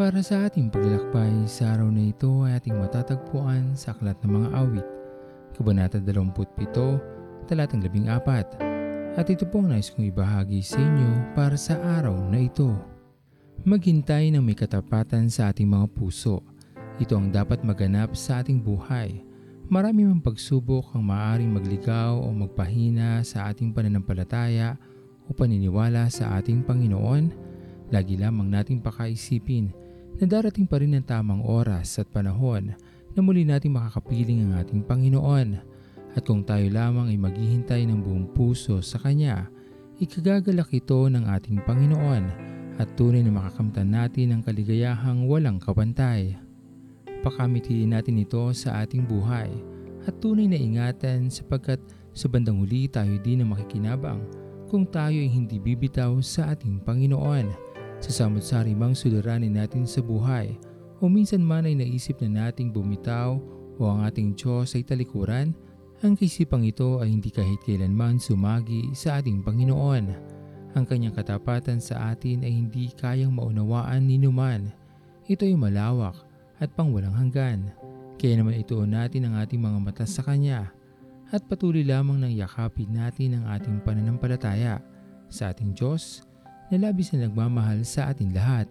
Para sa ating paglalakbay sa araw na ito ay ating matatagpuan sa Aklat ng Mga Awit, Kabanata 27, Talatang 14. At ito po ang nais kong ibahagi sa inyo para sa araw na ito. Maghintay ng may katapatan sa ating mga puso. Ito ang dapat maganap sa ating buhay. Marami mang pagsubok ang maaaring magligaw o magpahina sa ating pananampalataya o paniniwala sa ating Panginoon Lagi lamang nating pakaisipin na darating pa rin ang tamang oras at panahon na muli nating makakapiling ang ating Panginoon. At kung tayo lamang ay maghihintay ng buong puso sa Kanya, ikagagalak ito ng ating Panginoon at tunay na makakamtan natin ang kaligayahang walang kabantay. Pakamitiin natin ito sa ating buhay at tunay na ingatan sapagkat sa bandang huli tayo din na makikinabang kung tayo ay hindi bibitaw sa ating Panginoon sa samot-sari mang suliranin natin sa buhay o minsan man ay naisip na nating bumitaw o ang ating Diyos ay talikuran, ang kaisipang ito ay hindi kahit kailanman sumagi sa ating Panginoon. Ang kanyang katapatan sa atin ay hindi kayang maunawaan ni numan. Ito ay malawak at pangwalang hanggan. Kaya naman ito natin ang ating mga mata sa Kanya at patuloy lamang nang yakapin natin ang ating pananampalataya sa ating Diyos na labis na nagmamahal sa ating lahat.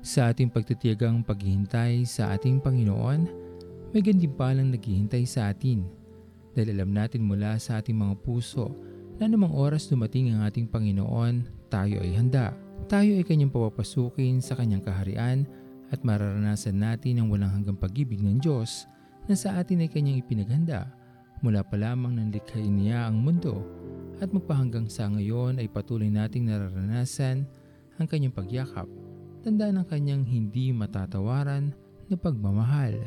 Sa ating pagtitiyagang paghihintay sa ating Panginoon, may gandimpalang naghihintay sa atin dahil alam natin mula sa ating mga puso na namang oras dumating ang ating Panginoon, tayo ay handa. Tayo ay kanyang papapasukin sa kanyang kaharian at mararanasan natin ang walang hanggang pag-ibig ng Diyos na sa atin ay kanyang ipinaghanda mula pa lamang ng likhain niya ang mundo at magpahanggang sa ngayon ay patuloy nating nararanasan ang kanyang pagyakap. Tandaan ang kanyang hindi matatawaran na pagmamahal.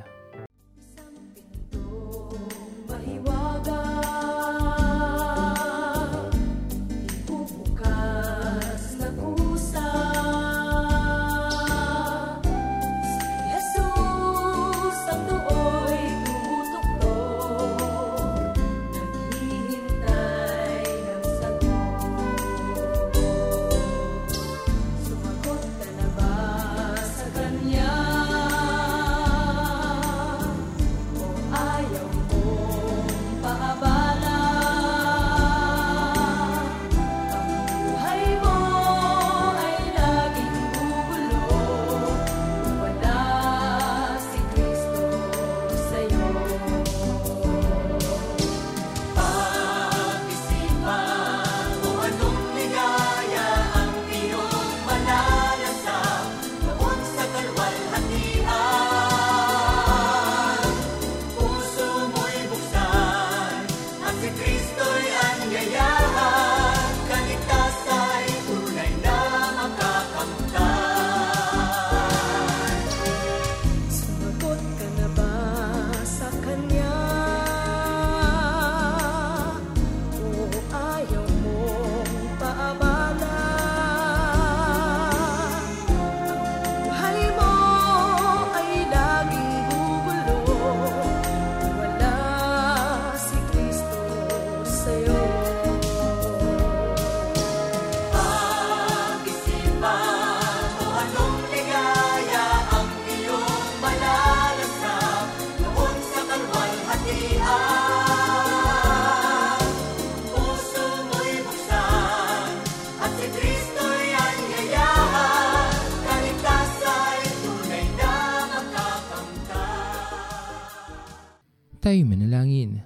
Tayo manalangin.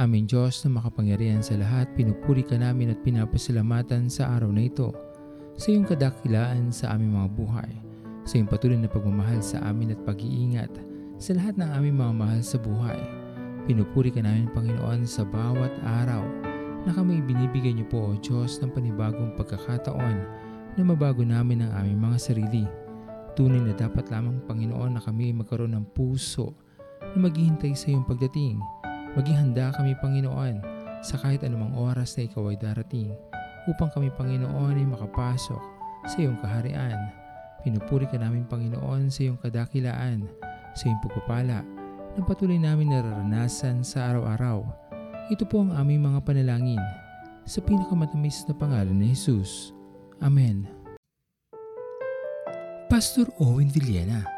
Aming Diyos na makapangyarihan sa lahat, pinupuri ka namin at pinapasalamatan sa araw na ito. Sa iyong kadakilaan sa aming mga buhay, sa iyong patuloy na pagmamahal sa amin at pag-iingat sa lahat ng aming mga mahal sa buhay. Pinupuri ka namin Panginoon sa bawat araw na kami binibigay niyo po o Diyos ng panibagong pagkakataon na mabago namin ang aming mga sarili. Tunay na dapat lamang Panginoon na kami magkaroon ng puso na maghihintay sa iyong pagdating. Maging handa kami, Panginoon, sa kahit anumang oras na ikaw ay darating upang kami, Panginoon, ay makapasok sa iyong kaharian. Pinupuri ka namin, Panginoon, sa iyong kadakilaan, sa iyong pagpapala na patuloy namin nararanasan sa araw-araw. Ito po ang aming mga panalangin sa pinakamatamis na pangalan ni Jesus. Amen. Pastor Owen Villena.